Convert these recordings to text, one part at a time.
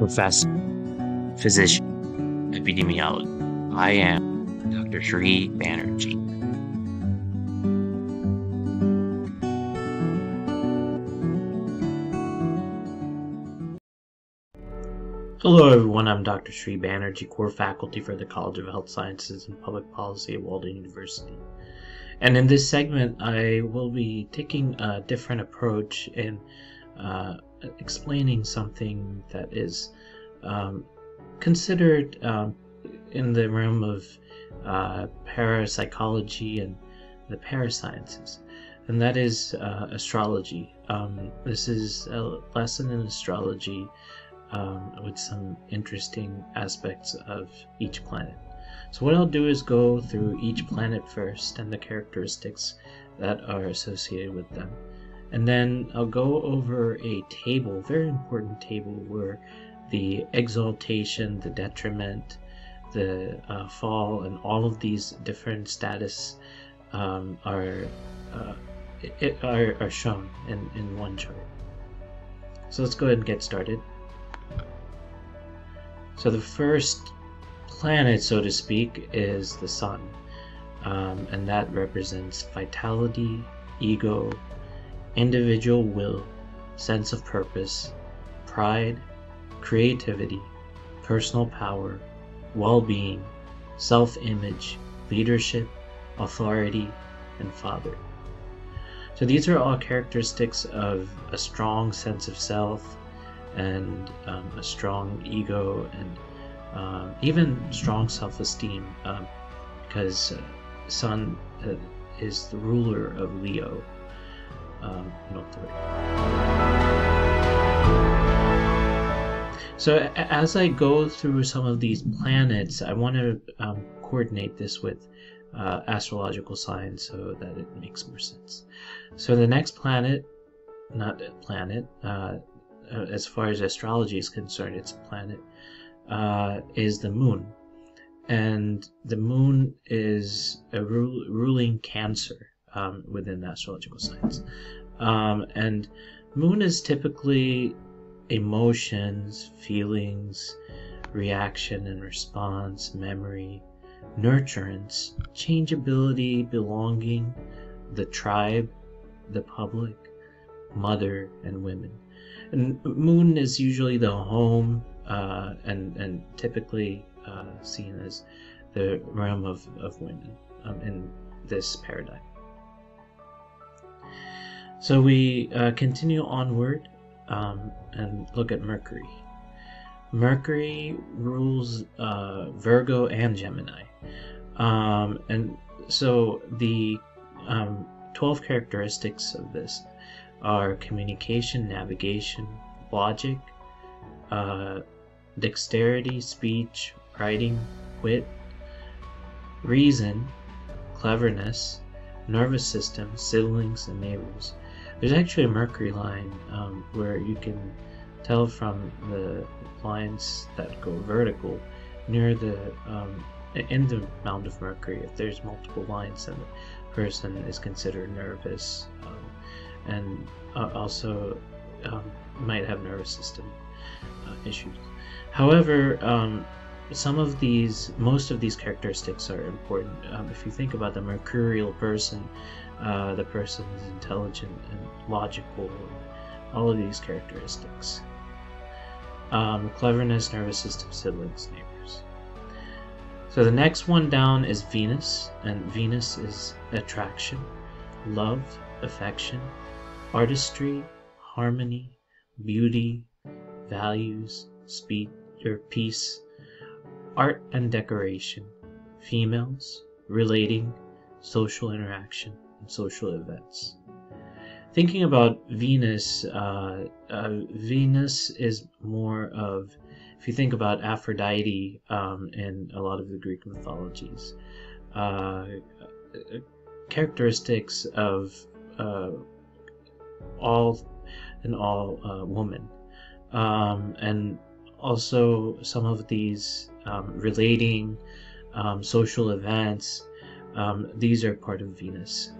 professor, physician, epidemiologist. I am Dr. Sri Banerjee. Hello everyone, I'm Dr. Sri Banerjee, core faculty for the College of Health Sciences and Public Policy at Walden University. And in this segment, I will be taking a different approach in uh, explaining something that is um, considered um, in the realm of uh, parapsychology and the parasciences, and that is uh, astrology. Um, this is a lesson in astrology um, with some interesting aspects of each planet. So, what I'll do is go through each planet first and the characteristics that are associated with them. And then I'll go over a table, very important table, where the exaltation, the detriment, the uh, fall, and all of these different status um, are, uh, are, are shown in, in one chart. So let's go ahead and get started. So the first planet, so to speak, is the sun. Um, and that represents vitality, ego, individual will, sense of purpose, pride, creativity, personal power, well being, self image, leadership, authority, and father. So these are all characteristics of a strong sense of self and um, a strong ego and um, even strong self esteem um, because uh, Sun uh, is the ruler of Leo um, not three. So as I go through some of these planets, I want to um, coordinate this with uh, astrological signs so that it makes more sense. So the next planet, not a planet, uh, uh, as far as astrology is concerned, it's a planet, uh, is the moon. And the moon is a ru- ruling Cancer um, within astrological science. Um, and moon is typically emotions, feelings, reaction and response, memory, nurturance, changeability, belonging, the tribe, the public, mother, and women. And moon is usually the home uh, and, and typically uh, seen as the realm of, of women um, in this paradigm. So we uh, continue onward um, and look at Mercury. Mercury rules uh, Virgo and Gemini. Um, and so the um, 12 characteristics of this are communication, navigation, logic, uh, dexterity, speech, writing, wit, reason, cleverness, nervous system, siblings, and neighbors. There's actually a Mercury line um, where you can tell from the lines that go vertical near the um, in the mound of Mercury. If there's multiple lines, then the person is considered nervous, um, and uh, also um, might have nervous system uh, issues. However, um, some of these, most of these characteristics are important. Um, if you think about the mercurial person, uh, the person is intelligent and logical, and all of these characteristics. Um, cleverness, nervous system, siblings, neighbors. So the next one down is Venus, and Venus is attraction, love, affection, artistry, harmony, beauty, values, speed or peace, art and decoration, females, relating, social interaction social events. Thinking about Venus, uh, uh, Venus is more of, if you think about Aphrodite um, in a lot of the Greek mythologies, uh, characteristics of uh, all and all uh, woman. Um, and also some of these um, relating um, social events um, these are part of Venus.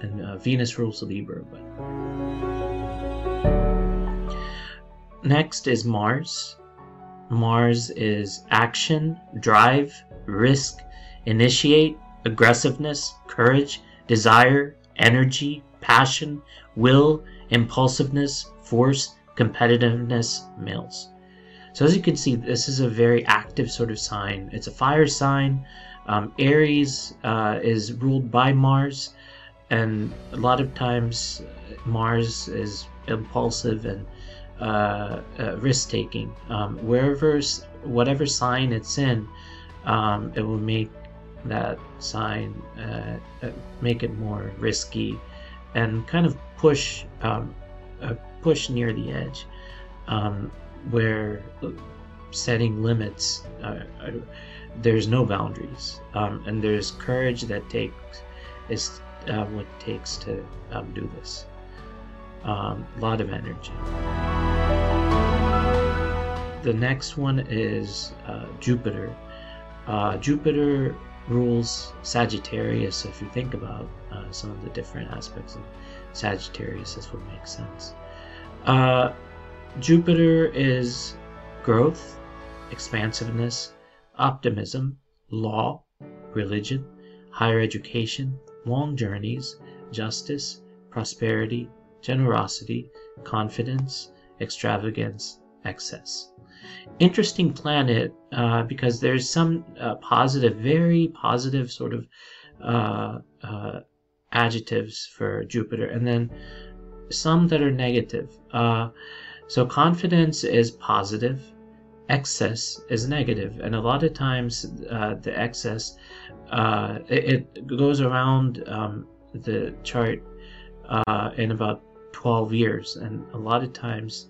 And uh, Venus rules Libra, but next is Mars. Mars is action, drive, risk, initiate, aggressiveness, courage, desire, energy, passion, will, impulsiveness, force, competitiveness, males. So as you can see, this is a very active sort of sign. It's a fire sign. Um, Aries uh, is ruled by Mars, and a lot of times Mars is impulsive and uh, uh, risk taking. Um, wherever, whatever sign it's in, um, it will make that sign uh, uh, make it more risky and kind of push um, uh, push near the edge um, where setting limits uh, there's no boundaries um, and there's courage that takes is uh, what it takes to um, do this um, a lot of energy the next one is uh, Jupiter Jupiter rules Sagittarius. If you think about uh, some of the different aspects of Sagittarius, this would make sense. Uh, Jupiter is growth, expansiveness, optimism, law, religion, higher education, long journeys, justice, prosperity, generosity, confidence, extravagance, excess interesting planet uh, because there's some uh, positive, very positive sort of uh, uh adjectives for Jupiter, and then some that are negative. Uh, so confidence is positive, excess is negative, and a lot of times uh, the excess it, it, goes around um, the chart in about 12 years, and a lot of times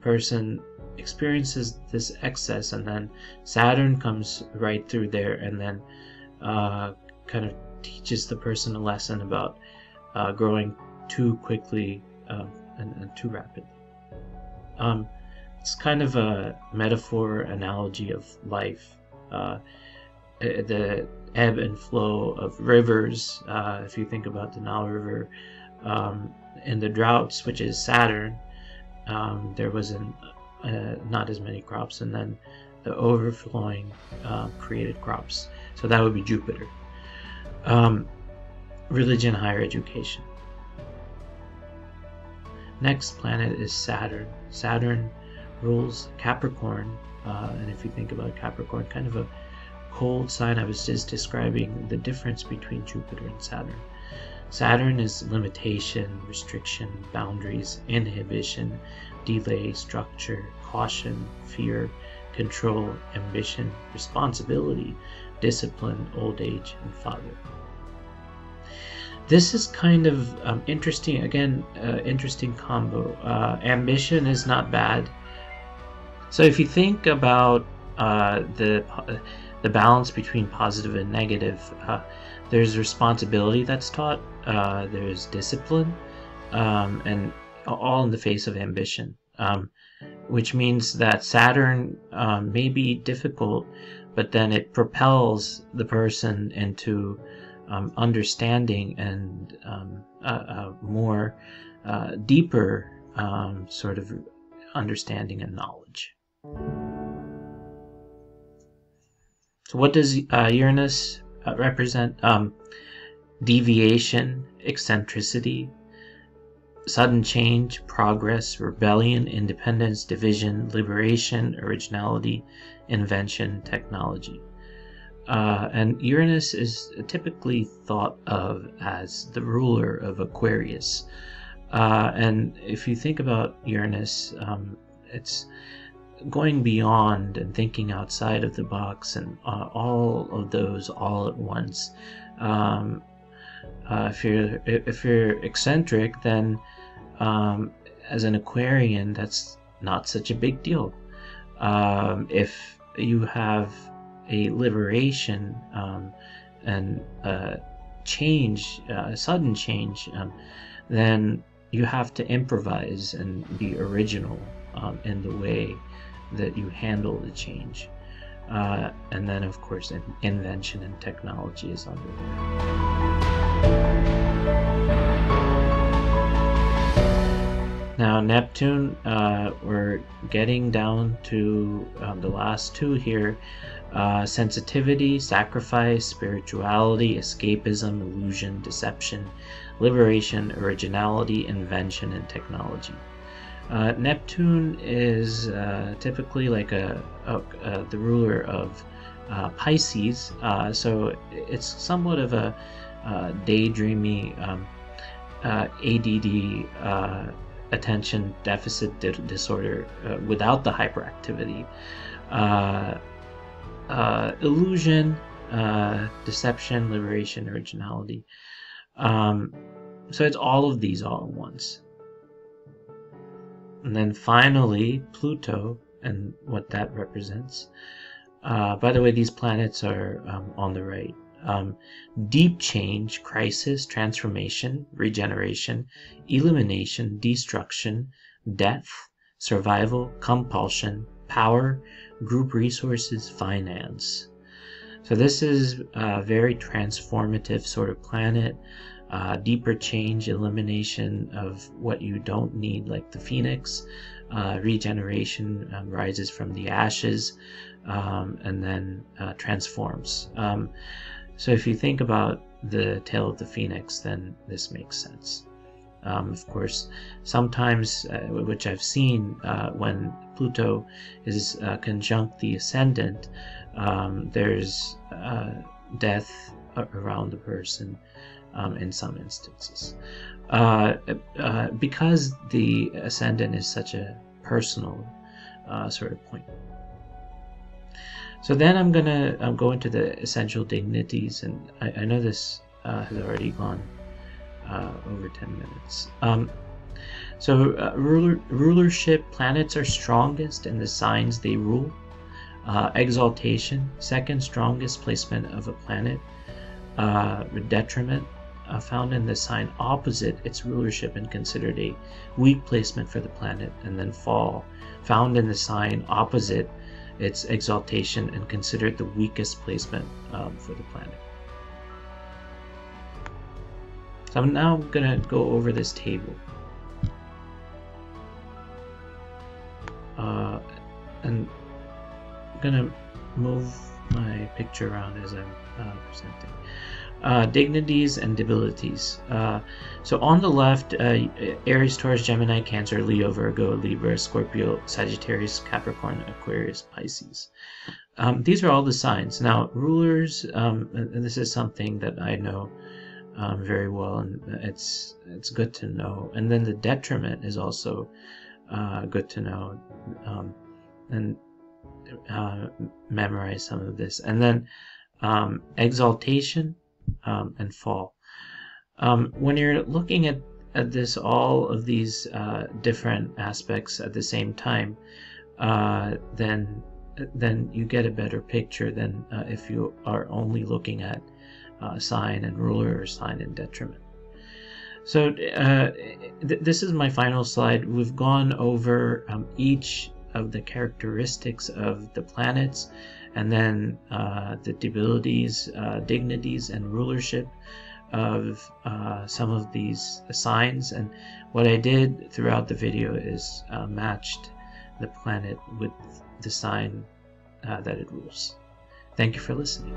person experiences this excess, and then Saturn comes right through there and then uh, kind of teaches the person a lesson about uh, growing too quickly uh, and, and, too rapidly. Um, it's kind of a metaphor analogy of life. Uh, the ebb and flow of rivers, uh, if you think about the Nile River, um, in the droughts, which is Saturn, um, there was an uh, not as many crops, and then the overflowing uh, created crops. So that would be Jupiter. Um, religion, higher education. Next planet is Saturn. Saturn rules Capricorn, uh, and if you think about Capricorn, kind of a cold sign. I was just describing the difference between Jupiter and Saturn. Saturn is limitation, restriction, boundaries, inhibition, delay, structure, caution, fear, control, ambition, responsibility, discipline, old age, and father. This is kind of um, interesting, again, uh, interesting combo. Uh, ambition is not bad. So if you think about uh, the the balance between positive and negative, uh, there's responsibility that's taught, uh, there's discipline, um, and all in the face of ambition, um, which means that Saturn um, may be difficult, but then it propels the person into um, understanding and um, a, a, more uh, deeper um, sort of understanding and knowledge. So, what does uh, Uranus uh, represent? Um, deviation, eccentricity, sudden change, progress, rebellion, independence, division, liberation, originality, invention, technology. Uh, and Uranus is typically thought of as the ruler of Aquarius. Uh, and if you think about Uranus, um, it's going beyond and thinking outside of the box and uh, all of those all at once. Um, uh, if you're if you're eccentric, then um, as an Aquarian, that's not such a big deal. Um, if you have a liberation um, and change, a sudden change, um, then you have to improvise and be original um, in the way that you handle the change. Uh, and then, of course, in, invention and technology is under there. Now, Neptune, uh, we're getting down to um, the last two here uh, sensitivity, sacrifice, spirituality, escapism, illusion, deception, liberation, originality, invention, and technology. Uh, Neptune is uh, typically like a, a, a, the ruler of uh, Pisces, uh, so it's somewhat of a uh, daydreamy, um, ADD, attention deficit di- disorder without the hyperactivity. illusion, deception, liberation, originality. Um, so it's all of these all at once. And then finally, Pluto and what that represents. Uh, by the way, these planets are um, on the right. Um, deep change, crisis, transformation, regeneration, illumination, destruction, death, survival, compulsion, power, group resources, finance. So this is a very transformative sort of planet uh, deeper change, elimination of what you don't need, like the phoenix, uh, regeneration um, rises from the ashes um, and then uh, transforms. Um, so if you think about the tale of the phoenix, then this makes sense. Um, of course, sometimes, uh, which I've seen uh, when Pluto is uh, conjunct the ascendant, um, there's death around the person um, in some instances. Uh, uh, because the ascendant is such a personal uh, sort of point. So then I'm gonna um, go into the essential dignities, and I, I know this uh, has already gone uh, over 10 minutes. Um, so uh, ruler, rulership planets are strongest in the signs they rule. exaltation, second strongest placement of a planet. detriment, uh, found in the sign opposite its rulership and considered a weak placement for the planet, and then fall, found in the sign opposite its exaltation and considered the weakest placement um, for the planet. So I'm now going to go over this table. Uh, and I'm going to move my picture around as I'm uh, presenting uh, dignities and debilities. Uh, so on the left, uh, Aries, Taurus, Gemini, Cancer, Leo, Virgo, Libra, Scorpio, Sagittarius, Capricorn, Aquarius, Pisces. Um, these are all the signs. Now, rulers, um, and this is something that I know um, very well, and it's it's good to know. And then the detriment is also uh, good to know, um, and uh, memorize some of this. And then um, exaltation um, and fall. Um, when you're looking at, at this, all of these uh, different aspects at the same time, uh, then then you get a better picture than uh, if you are only looking at uh, sign and ruler or sign and detriment. So uh, th- this is my final slide. We've gone over um, each of the characteristics of the planets and then uh, the debilities, uh, dignities, and rulership of uh, some of these signs. And what I did throughout the video is uh, matched the planet with the sign uh, that it rules. Thank you for listening.